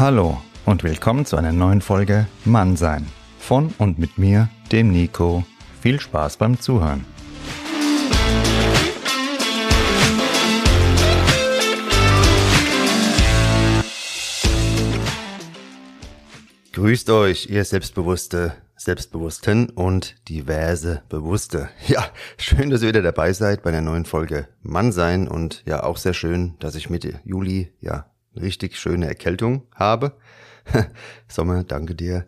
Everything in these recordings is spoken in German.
Hallo und willkommen zu einer neuen Folge Mannsein. Von und mit mir, dem Nico. Viel Spaß beim Zuhören. Grüßt euch, ihr Selbstbewusste, Selbstbewussten und diverse Bewusste. Ja, schön, dass ihr wieder dabei seid bei der neuen Folge Mannsein und ja, auch sehr schön, dass ich Mitte Juli ja richtig schöne Erkältung habe. Sommer, danke dir.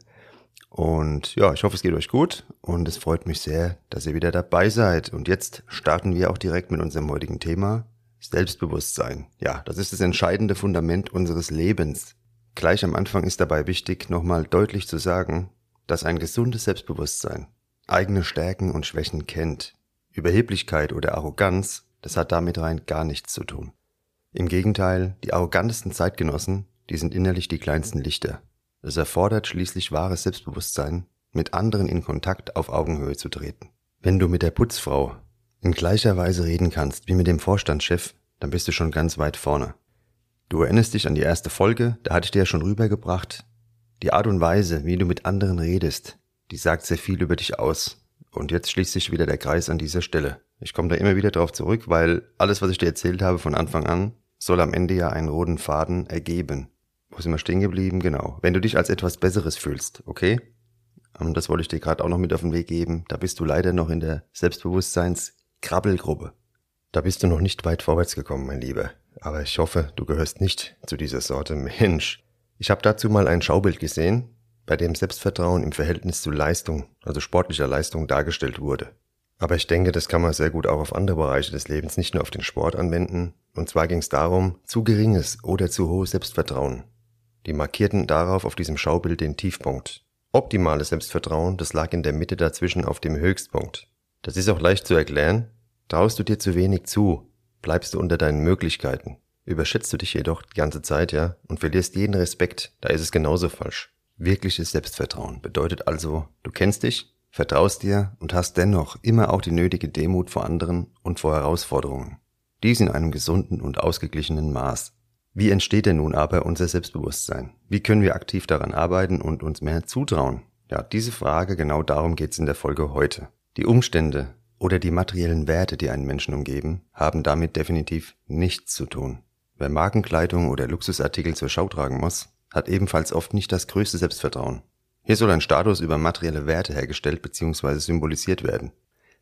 Und ja, ich hoffe, es geht euch gut und es freut mich sehr, dass ihr wieder dabei seid. Und jetzt starten wir auch direkt mit unserem heutigen Thema Selbstbewusstsein. Ja, das ist das entscheidende Fundament unseres Lebens. Gleich am Anfang ist dabei wichtig, nochmal deutlich zu sagen, dass ein gesundes Selbstbewusstsein eigene Stärken und Schwächen kennt. Überheblichkeit oder Arroganz, das hat damit rein gar nichts zu tun. Im Gegenteil, die arrogantesten Zeitgenossen, die sind innerlich die kleinsten Lichter. Es erfordert schließlich wahres Selbstbewusstsein, mit anderen in Kontakt auf Augenhöhe zu treten. Wenn du mit der Putzfrau in gleicher Weise reden kannst wie mit dem Vorstandschef, dann bist du schon ganz weit vorne. Du erinnerst dich an die erste Folge, da hatte ich dir ja schon rübergebracht. Die Art und Weise, wie du mit anderen redest, die sagt sehr viel über dich aus. Und jetzt schließt sich wieder der Kreis an dieser Stelle. Ich komme da immer wieder drauf zurück, weil alles, was ich dir erzählt habe von Anfang an, soll am Ende ja einen roten Faden ergeben. Wo sind wir stehen geblieben? Genau. Wenn du dich als etwas Besseres fühlst, okay? Ähm, das wollte ich dir gerade auch noch mit auf den Weg geben. Da bist du leider noch in der Selbstbewusstseins-Krabbelgruppe. Da bist du noch nicht weit vorwärts gekommen, mein Lieber. Aber ich hoffe, du gehörst nicht zu dieser Sorte Mensch. Ich habe dazu mal ein Schaubild gesehen, bei dem Selbstvertrauen im Verhältnis zu Leistung, also sportlicher Leistung, dargestellt wurde. Aber ich denke, das kann man sehr gut auch auf andere Bereiche des Lebens, nicht nur auf den Sport anwenden. Und zwar ging es darum, zu geringes oder zu hohes Selbstvertrauen. Die markierten darauf auf diesem Schaubild den Tiefpunkt. Optimales Selbstvertrauen, das lag in der Mitte dazwischen auf dem Höchstpunkt. Das ist auch leicht zu erklären. Traust du dir zu wenig zu, bleibst du unter deinen Möglichkeiten. Überschätzt du dich jedoch die ganze Zeit, ja, und verlierst jeden Respekt, da ist es genauso falsch. Wirkliches Selbstvertrauen bedeutet also, du kennst dich, vertraust dir und hast dennoch immer auch die nötige Demut vor anderen und vor Herausforderungen. Dies in einem gesunden und ausgeglichenen Maß. Wie entsteht denn nun aber unser Selbstbewusstsein? Wie können wir aktiv daran arbeiten und uns mehr zutrauen? Ja, diese Frage, genau darum geht's in der Folge heute. Die Umstände oder die materiellen Werte, die einen Menschen umgeben, haben damit definitiv nichts zu tun. Wer Markenkleidung oder Luxusartikel zur Schau tragen muss, hat ebenfalls oft nicht das größte Selbstvertrauen. Hier soll ein Status über materielle Werte hergestellt bzw. symbolisiert werden.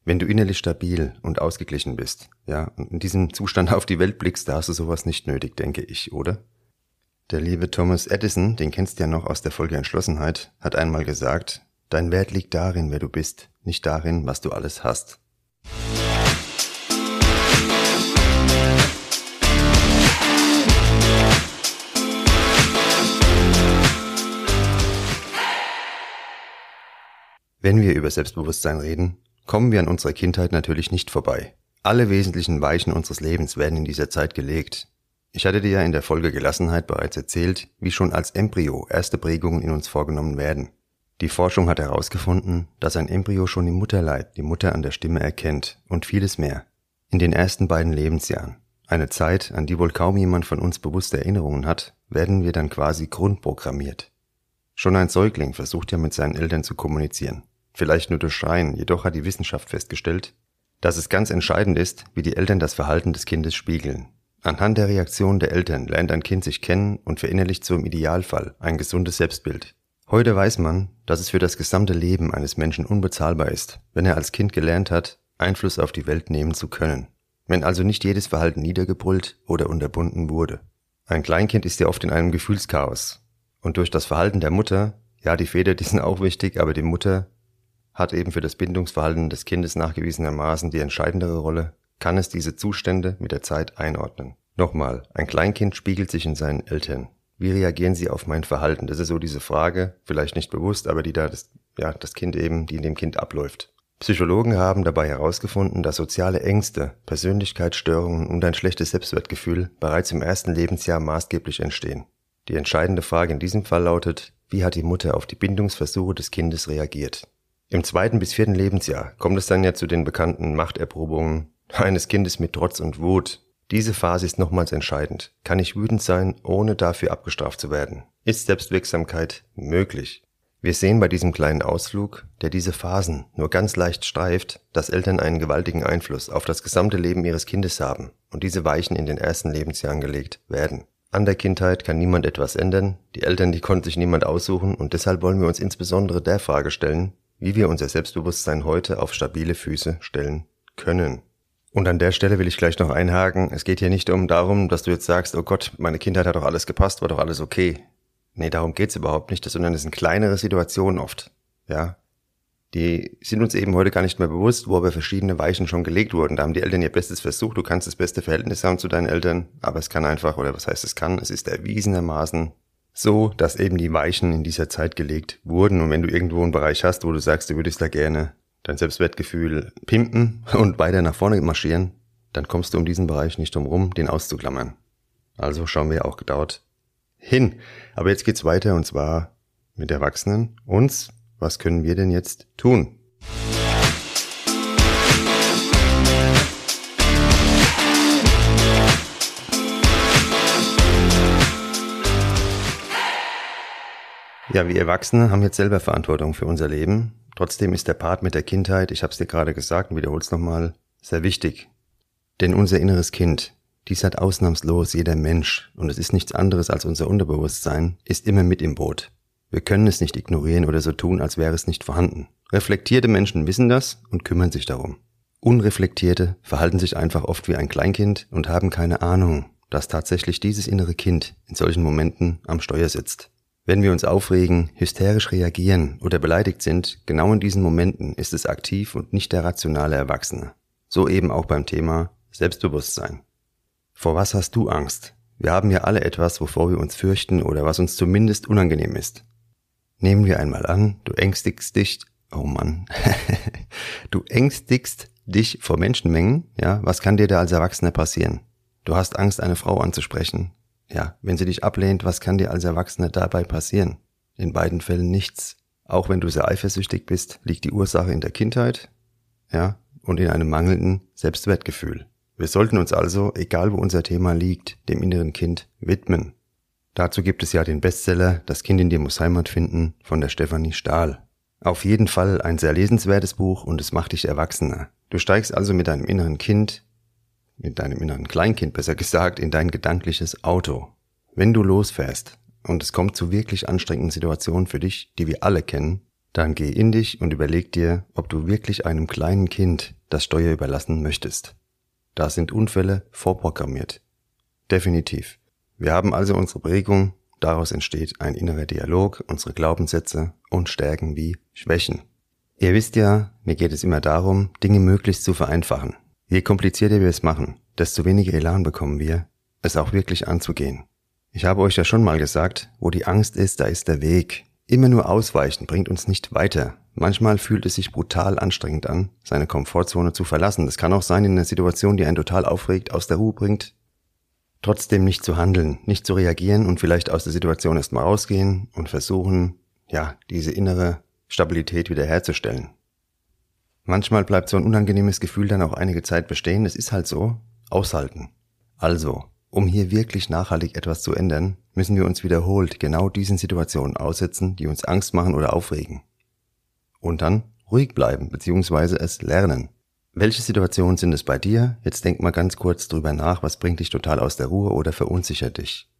Wenn du innerlich stabil und ausgeglichen bist, ja, und in diesem Zustand auf die Welt blickst, da hast du sowas nicht nötig, denke ich, oder? Der liebe Thomas Edison, den kennst du ja noch aus der Folge Entschlossenheit, hat einmal gesagt, dein Wert liegt darin, wer du bist, nicht darin, was du alles hast. Wenn wir über Selbstbewusstsein reden, kommen wir an unserer Kindheit natürlich nicht vorbei. Alle wesentlichen Weichen unseres Lebens werden in dieser Zeit gelegt. Ich hatte dir ja in der Folge Gelassenheit bereits erzählt, wie schon als Embryo erste Prägungen in uns vorgenommen werden. Die Forschung hat herausgefunden, dass ein Embryo schon im Mutterleib die Mutter an der Stimme erkennt und vieles mehr. In den ersten beiden Lebensjahren, eine Zeit, an die wohl kaum jemand von uns bewusste Erinnerungen hat, werden wir dann quasi grundprogrammiert. Schon ein Säugling versucht ja mit seinen Eltern zu kommunizieren vielleicht nur durch Schreien, jedoch hat die Wissenschaft festgestellt, dass es ganz entscheidend ist, wie die Eltern das Verhalten des Kindes spiegeln. Anhand der Reaktion der Eltern lernt ein Kind sich kennen und verinnerlicht so im Idealfall ein gesundes Selbstbild. Heute weiß man, dass es für das gesamte Leben eines Menschen unbezahlbar ist, wenn er als Kind gelernt hat, Einfluss auf die Welt nehmen zu können. Wenn also nicht jedes Verhalten niedergebrüllt oder unterbunden wurde. Ein Kleinkind ist ja oft in einem Gefühlschaos. Und durch das Verhalten der Mutter, ja, die Väter, die sind auch wichtig, aber die Mutter hat eben für das Bindungsverhalten des Kindes nachgewiesenermaßen die entscheidendere Rolle, kann es diese Zustände mit der Zeit einordnen. Nochmal, ein Kleinkind spiegelt sich in seinen Eltern. Wie reagieren sie auf mein Verhalten? Das ist so diese Frage, vielleicht nicht bewusst, aber die da das, ja, das Kind eben, die in dem Kind abläuft. Psychologen haben dabei herausgefunden, dass soziale Ängste, Persönlichkeitsstörungen und ein schlechtes Selbstwertgefühl bereits im ersten Lebensjahr maßgeblich entstehen. Die entscheidende Frage in diesem Fall lautet, wie hat die Mutter auf die Bindungsversuche des Kindes reagiert? Im zweiten bis vierten Lebensjahr kommt es dann ja zu den bekannten Machterprobungen eines Kindes mit Trotz und Wut. Diese Phase ist nochmals entscheidend. Kann ich wütend sein, ohne dafür abgestraft zu werden? Ist Selbstwirksamkeit möglich? Wir sehen bei diesem kleinen Ausflug, der diese Phasen nur ganz leicht streift, dass Eltern einen gewaltigen Einfluss auf das gesamte Leben ihres Kindes haben und diese Weichen in den ersten Lebensjahren gelegt werden. An der Kindheit kann niemand etwas ändern, die Eltern, die konnten sich niemand aussuchen und deshalb wollen wir uns insbesondere der Frage stellen, wie wir unser Selbstbewusstsein heute auf stabile Füße stellen können. Und an der Stelle will ich gleich noch einhaken, es geht hier nicht um darum, dass du jetzt sagst, oh Gott, meine Kindheit hat doch alles gepasst, war doch alles okay. Nee, darum geht's überhaupt nicht, sondern es sind kleinere Situationen oft. Ja. Die sind uns eben heute gar nicht mehr bewusst, wo aber verschiedene Weichen schon gelegt wurden. Da haben die Eltern ihr Bestes versucht, du kannst das beste Verhältnis haben zu deinen Eltern, aber es kann einfach, oder was heißt es kann, es ist erwiesenermaßen so, dass eben die Weichen in dieser Zeit gelegt wurden. Und wenn du irgendwo einen Bereich hast, wo du sagst, du würdest da gerne dein Selbstwertgefühl pimpen und weiter nach vorne marschieren, dann kommst du um diesen Bereich nicht drum rum, den auszuklammern. Also schauen wir auch dort hin. Aber jetzt geht's weiter und zwar mit Erwachsenen. Uns, was können wir denn jetzt tun? Ja, wir Erwachsene haben jetzt selber Verantwortung für unser Leben. Trotzdem ist der Part mit der Kindheit, ich habe es dir gerade gesagt und wiederhole es nochmal, sehr wichtig. Denn unser inneres Kind, dies hat ausnahmslos jeder Mensch, und es ist nichts anderes als unser Unterbewusstsein, ist immer mit im Boot. Wir können es nicht ignorieren oder so tun, als wäre es nicht vorhanden. Reflektierte Menschen wissen das und kümmern sich darum. Unreflektierte verhalten sich einfach oft wie ein Kleinkind und haben keine Ahnung, dass tatsächlich dieses innere Kind in solchen Momenten am Steuer sitzt. Wenn wir uns aufregen, hysterisch reagieren oder beleidigt sind, genau in diesen Momenten ist es aktiv und nicht der rationale Erwachsene. So eben auch beim Thema Selbstbewusstsein. Vor was hast du Angst? Wir haben ja alle etwas, wovor wir uns fürchten oder was uns zumindest unangenehm ist. Nehmen wir einmal an, du ängstigst dich, oh Mann, du ängstigst dich vor Menschenmengen, ja, was kann dir da als Erwachsener passieren? Du hast Angst, eine Frau anzusprechen. Ja, wenn sie dich ablehnt, was kann dir als Erwachsener dabei passieren? In beiden Fällen nichts. Auch wenn du sehr eifersüchtig bist, liegt die Ursache in der Kindheit, ja, und in einem mangelnden Selbstwertgefühl. Wir sollten uns also, egal wo unser Thema liegt, dem inneren Kind widmen. Dazu gibt es ja den Bestseller Das Kind in dir muss Heimat finden von der Stefanie Stahl. Auf jeden Fall ein sehr lesenswertes Buch und es macht dich erwachsener. Du steigst also mit deinem inneren Kind, mit deinem inneren Kleinkind besser gesagt, in dein gedankliches Auto. Wenn du losfährst und es kommt zu wirklich anstrengenden Situationen für dich, die wir alle kennen, dann geh in dich und überleg dir, ob du wirklich einem kleinen Kind das Steuer überlassen möchtest. Da sind Unfälle vorprogrammiert. Definitiv. Wir haben also unsere Prägung, daraus entsteht ein innerer Dialog, unsere Glaubenssätze und Stärken wie Schwächen. Ihr wisst ja, mir geht es immer darum, Dinge möglichst zu vereinfachen. Je komplizierter wir es machen, desto weniger Elan bekommen wir, es auch wirklich anzugehen. Ich habe euch ja schon mal gesagt, wo die Angst ist, da ist der Weg. Immer nur ausweichen bringt uns nicht weiter. Manchmal fühlt es sich brutal anstrengend an, seine Komfortzone zu verlassen. Das kann auch sein in einer Situation, die einen total aufregt, aus der Ruhe bringt. Trotzdem nicht zu handeln, nicht zu reagieren und vielleicht aus der Situation erstmal rausgehen und versuchen, ja, diese innere Stabilität wiederherzustellen. Manchmal bleibt so ein unangenehmes Gefühl dann auch einige Zeit bestehen. Es ist halt so. Aushalten. Also, um hier wirklich nachhaltig etwas zu ändern, müssen wir uns wiederholt genau diesen Situationen aussetzen, die uns Angst machen oder aufregen und dann ruhig bleiben bzw. es lernen. Welche Situationen sind es bei dir? Jetzt denk mal ganz kurz drüber nach, was bringt dich total aus der Ruhe oder verunsichert dich.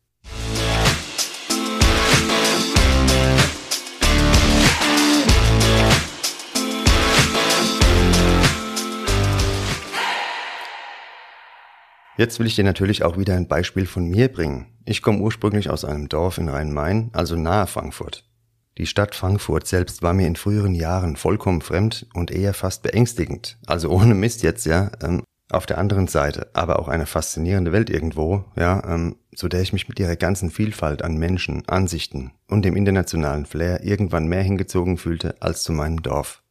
Jetzt will ich dir natürlich auch wieder ein Beispiel von mir bringen. Ich komme ursprünglich aus einem Dorf in Rhein-Main, also nahe Frankfurt. Die Stadt Frankfurt selbst war mir in früheren Jahren vollkommen fremd und eher fast beängstigend. Also ohne Mist jetzt, ja. Ähm, auf der anderen Seite aber auch eine faszinierende Welt irgendwo, ja, ähm, zu der ich mich mit ihrer ganzen Vielfalt an Menschen, Ansichten und dem internationalen Flair irgendwann mehr hingezogen fühlte als zu meinem Dorf.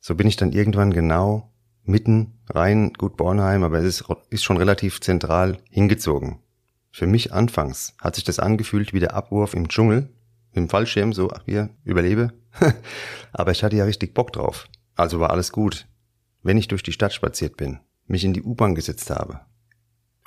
So bin ich dann irgendwann genau mitten rein, gut Bornheim, aber es ist, ist schon relativ zentral hingezogen. Für mich anfangs hat sich das angefühlt wie der Abwurf im Dschungel, im Fallschirm, so, ach, hier, überlebe. Aber ich hatte ja richtig Bock drauf. Also war alles gut. Wenn ich durch die Stadt spaziert bin, mich in die U-Bahn gesetzt habe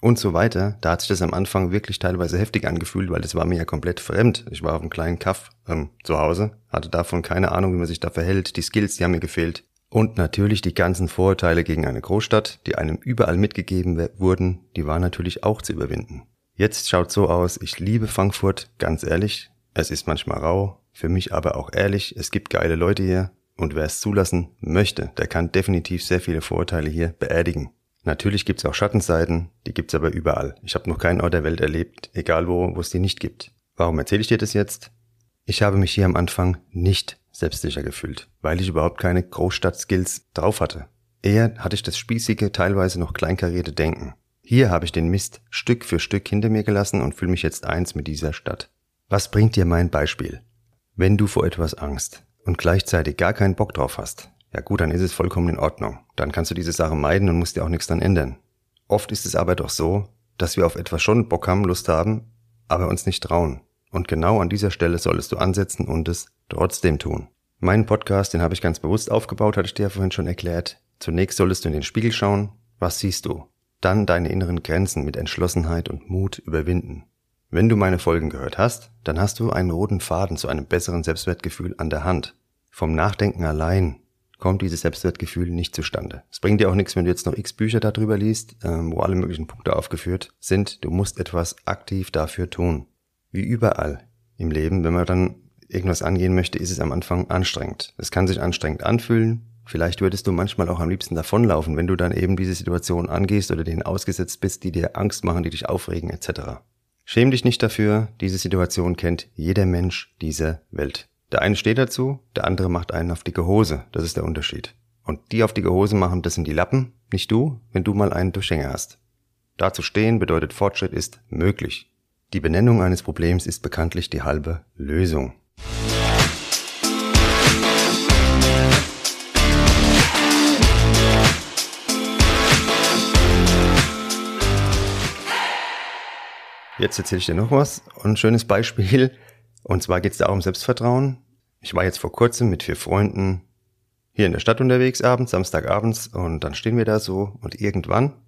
und so weiter. Da hat sich das am Anfang wirklich teilweise heftig angefühlt, weil das war mir ja komplett fremd. Ich war auf einem kleinen Kaff ähm, zu Hause, hatte davon keine Ahnung, wie man sich da verhält. Die Skills, die haben mir gefehlt. Und natürlich die ganzen Vorurteile gegen eine Großstadt, die einem überall mitgegeben wurden, die waren natürlich auch zu überwinden. Jetzt schaut so aus, ich liebe Frankfurt, ganz ehrlich. Es ist manchmal rau, für mich aber auch ehrlich, es gibt geile Leute hier und wer es zulassen möchte, der kann definitiv sehr viele Vorurteile hier beerdigen. Natürlich gibt's auch Schattenseiten, die gibt's aber überall. Ich habe noch keinen Ort der Welt erlebt, egal wo, wo es die nicht gibt. Warum erzähle ich dir das jetzt? Ich habe mich hier am Anfang nicht selbstsicher gefühlt, weil ich überhaupt keine Großstadt-Skills drauf hatte. Eher hatte ich das spießige, teilweise noch kleinkarierte Denken. Hier habe ich den Mist Stück für Stück hinter mir gelassen und fühle mich jetzt eins mit dieser Stadt. Was bringt dir mein Beispiel? Wenn du vor etwas Angst und gleichzeitig gar keinen Bock drauf hast, ja gut, dann ist es vollkommen in Ordnung. Dann kannst du diese Sache meiden und musst dir auch nichts dann ändern. Oft ist es aber doch so, dass wir auf etwas schon Bock haben, Lust haben, aber uns nicht trauen. Und genau an dieser Stelle solltest du ansetzen und es trotzdem tun. Meinen Podcast, den habe ich ganz bewusst aufgebaut, hatte ich dir ja vorhin schon erklärt. Zunächst solltest du in den Spiegel schauen. Was siehst du? Dann deine inneren Grenzen mit Entschlossenheit und Mut überwinden. Wenn du meine Folgen gehört hast, dann hast du einen roten Faden zu einem besseren Selbstwertgefühl an der Hand. Vom Nachdenken allein kommt dieses Selbstwertgefühl nicht zustande. Es bringt dir auch nichts, wenn du jetzt noch x Bücher darüber liest, ähm, wo alle möglichen Punkte aufgeführt sind. Du musst etwas aktiv dafür tun. Wie überall im Leben, wenn man dann irgendwas angehen möchte, ist es am Anfang anstrengend. Es kann sich anstrengend anfühlen. Vielleicht würdest du manchmal auch am liebsten davonlaufen, wenn du dann eben diese Situation angehst oder denen ausgesetzt bist, die dir Angst machen, die dich aufregen etc. Schäm dich nicht dafür, diese Situation kennt jeder Mensch dieser Welt. Der eine steht dazu, der andere macht einen auf dicke Hose. Das ist der Unterschied. Und die auf dicke Hose machen, das sind die Lappen, nicht du, wenn du mal einen Durchhänger hast. Da zu stehen bedeutet Fortschritt ist möglich. Die Benennung eines Problems ist bekanntlich die halbe Lösung. Jetzt erzähle ich dir noch was. Ein schönes Beispiel. Und zwar geht es da um Selbstvertrauen. Ich war jetzt vor kurzem mit vier Freunden hier in der Stadt unterwegs abends, Samstagabends, und dann stehen wir da so und irgendwann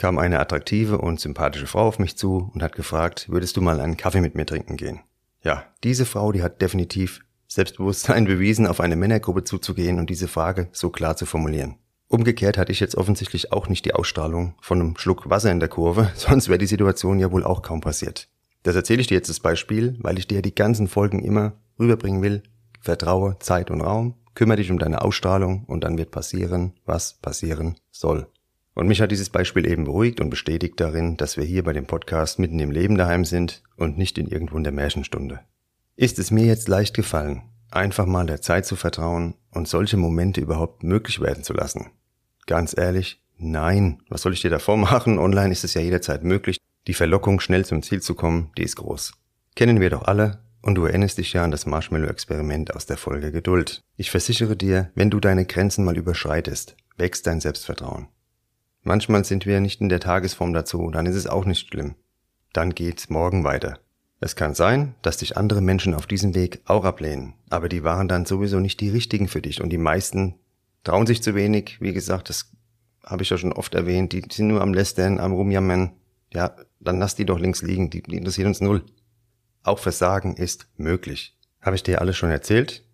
kam eine attraktive und sympathische Frau auf mich zu und hat gefragt, würdest du mal einen Kaffee mit mir trinken gehen? Ja, diese Frau, die hat definitiv Selbstbewusstsein bewiesen, auf eine Männergruppe zuzugehen und diese Frage so klar zu formulieren. Umgekehrt hatte ich jetzt offensichtlich auch nicht die Ausstrahlung von einem Schluck Wasser in der Kurve, sonst wäre die Situation ja wohl auch kaum passiert. Das erzähle ich dir jetzt das Beispiel, weil ich dir die ganzen Folgen immer rüberbringen will. Vertraue Zeit und Raum, kümmere dich um deine Ausstrahlung und dann wird passieren, was passieren soll. Und mich hat dieses Beispiel eben beruhigt und bestätigt darin, dass wir hier bei dem Podcast mitten im Leben daheim sind und nicht in irgendwo in der Märchenstunde. Ist es mir jetzt leicht gefallen, einfach mal der Zeit zu vertrauen und solche Momente überhaupt möglich werden zu lassen? Ganz ehrlich, nein. Was soll ich dir davor machen? Online ist es ja jederzeit möglich. Die Verlockung, schnell zum Ziel zu kommen, die ist groß. Kennen wir doch alle, und du erinnerst dich ja an das Marshmallow-Experiment aus der Folge Geduld. Ich versichere dir, wenn du deine Grenzen mal überschreitest, wächst dein Selbstvertrauen. Manchmal sind wir nicht in der Tagesform dazu, dann ist es auch nicht schlimm. Dann geht's morgen weiter. Es kann sein, dass dich andere Menschen auf diesem Weg auch ablehnen, aber die waren dann sowieso nicht die richtigen für dich und die meisten trauen sich zu wenig. Wie gesagt, das habe ich ja schon oft erwähnt, die sind nur am Lästern, am Rumjammern. Ja, dann lass die doch links liegen, die, die interessieren uns null. Auch Versagen ist möglich. Habe ich dir alles schon erzählt?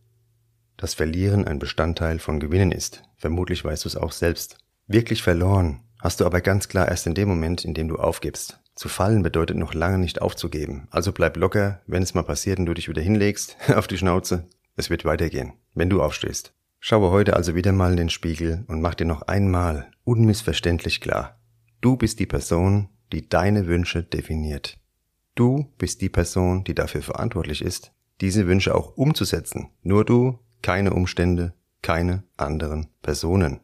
Dass Verlieren ein Bestandteil von Gewinnen ist. Vermutlich weißt du es auch selbst. Wirklich verloren hast du aber ganz klar erst in dem Moment, in dem du aufgibst. Zu fallen bedeutet noch lange nicht aufzugeben. Also bleib locker, wenn es mal passiert und du dich wieder hinlegst, auf die Schnauze. Es wird weitergehen, wenn du aufstehst. Schaue heute also wieder mal in den Spiegel und mach dir noch einmal unmissverständlich klar. Du bist die Person, die deine Wünsche definiert. Du bist die Person, die dafür verantwortlich ist, diese Wünsche auch umzusetzen. Nur du, keine Umstände, keine anderen Personen.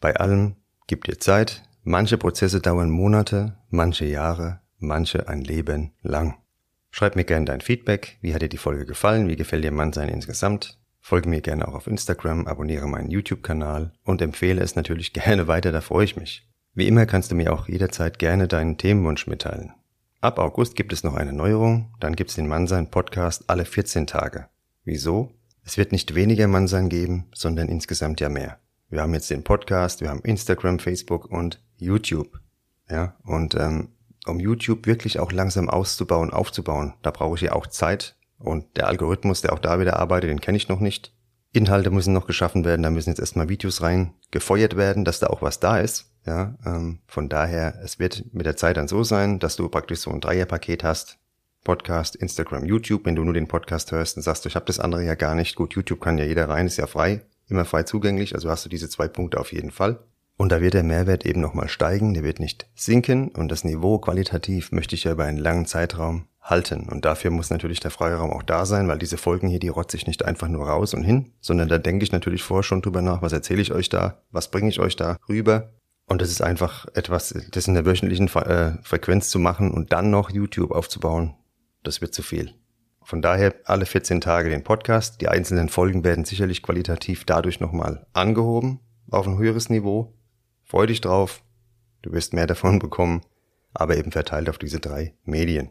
Bei allem gib dir Zeit. Manche Prozesse dauern Monate, manche Jahre, manche ein Leben lang. Schreib mir gerne dein Feedback. Wie hat dir die Folge gefallen? Wie gefällt dir Mannsein insgesamt? Folge mir gerne auch auf Instagram, abonniere meinen YouTube-Kanal und empfehle es natürlich gerne weiter, da freue ich mich. Wie immer kannst du mir auch jederzeit gerne deinen Themenwunsch mitteilen. Ab August gibt es noch eine Neuerung, dann gibt es den Mannsein Podcast alle 14 Tage. Wieso? Es wird nicht weniger Mannsein geben, sondern insgesamt ja mehr. Wir haben jetzt den Podcast, wir haben Instagram, Facebook und YouTube. Ja, und ähm, um YouTube wirklich auch langsam auszubauen, aufzubauen, da brauche ich ja auch Zeit. Und der Algorithmus, der auch da wieder arbeitet, den kenne ich noch nicht. Inhalte müssen noch geschaffen werden, da müssen jetzt erstmal Videos rein gefeuert werden, dass da auch was da ist. Ja, ähm, von daher, es wird mit der Zeit dann so sein, dass du praktisch so ein Dreierpaket hast. Podcast, Instagram, YouTube. Wenn du nur den Podcast hörst und sagst, ich habe das andere ja gar nicht. Gut, YouTube kann ja jeder rein, ist ja frei, immer frei zugänglich. Also hast du diese zwei Punkte auf jeden Fall. Und da wird der Mehrwert eben nochmal steigen, der wird nicht sinken und das Niveau qualitativ möchte ich ja über einen langen Zeitraum halten. Und dafür muss natürlich der Freiraum auch da sein, weil diese Folgen hier, die rotze ich nicht einfach nur raus und hin, sondern da denke ich natürlich vorher schon drüber nach, was erzähle ich euch da, was bringe ich euch da rüber. Und das ist einfach etwas, das in der wöchentlichen äh, Frequenz zu machen und dann noch YouTube aufzubauen, das wird zu viel. Von daher alle 14 Tage den Podcast. Die einzelnen Folgen werden sicherlich qualitativ dadurch nochmal angehoben auf ein höheres Niveau. Freu dich drauf. Du wirst mehr davon bekommen, aber eben verteilt auf diese drei Medien.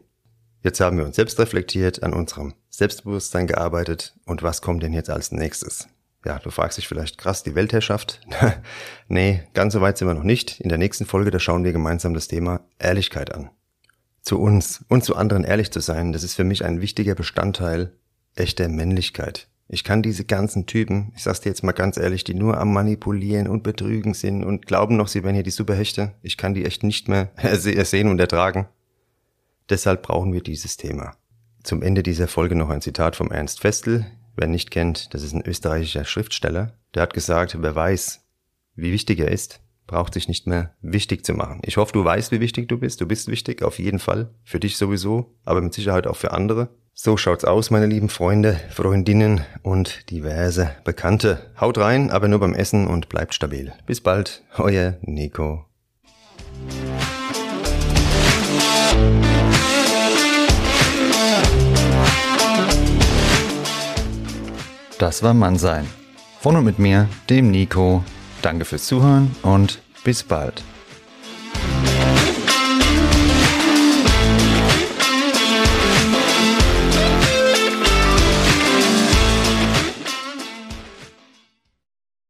Jetzt haben wir uns selbst reflektiert, an unserem Selbstbewusstsein gearbeitet und was kommt denn jetzt als nächstes? Ja, du fragst dich vielleicht krass, die Weltherrschaft? nee, ganz so weit sind wir noch nicht. In der nächsten Folge, da schauen wir gemeinsam das Thema Ehrlichkeit an. Zu uns und zu anderen ehrlich zu sein, das ist für mich ein wichtiger Bestandteil echter Männlichkeit. Ich kann diese ganzen Typen, ich sag's dir jetzt mal ganz ehrlich, die nur am Manipulieren und Betrügen sind und glauben noch, sie wären hier die Superhechte, ich kann die echt nicht mehr ersehen und ertragen. Deshalb brauchen wir dieses Thema. Zum Ende dieser Folge noch ein Zitat vom Ernst Festel. Wer nicht kennt, das ist ein österreichischer Schriftsteller. Der hat gesagt, wer weiß, wie wichtig er ist, braucht sich nicht mehr wichtig zu machen. Ich hoffe, du weißt, wie wichtig du bist. Du bist wichtig, auf jeden Fall. Für dich sowieso, aber mit Sicherheit auch für andere. So schaut's aus, meine lieben Freunde, Freundinnen und diverse Bekannte. Haut rein, aber nur beim Essen und bleibt stabil. Bis bald, euer Nico. Das war Mannsein. Von und mit mir, dem Nico. Danke fürs Zuhören und bis bald.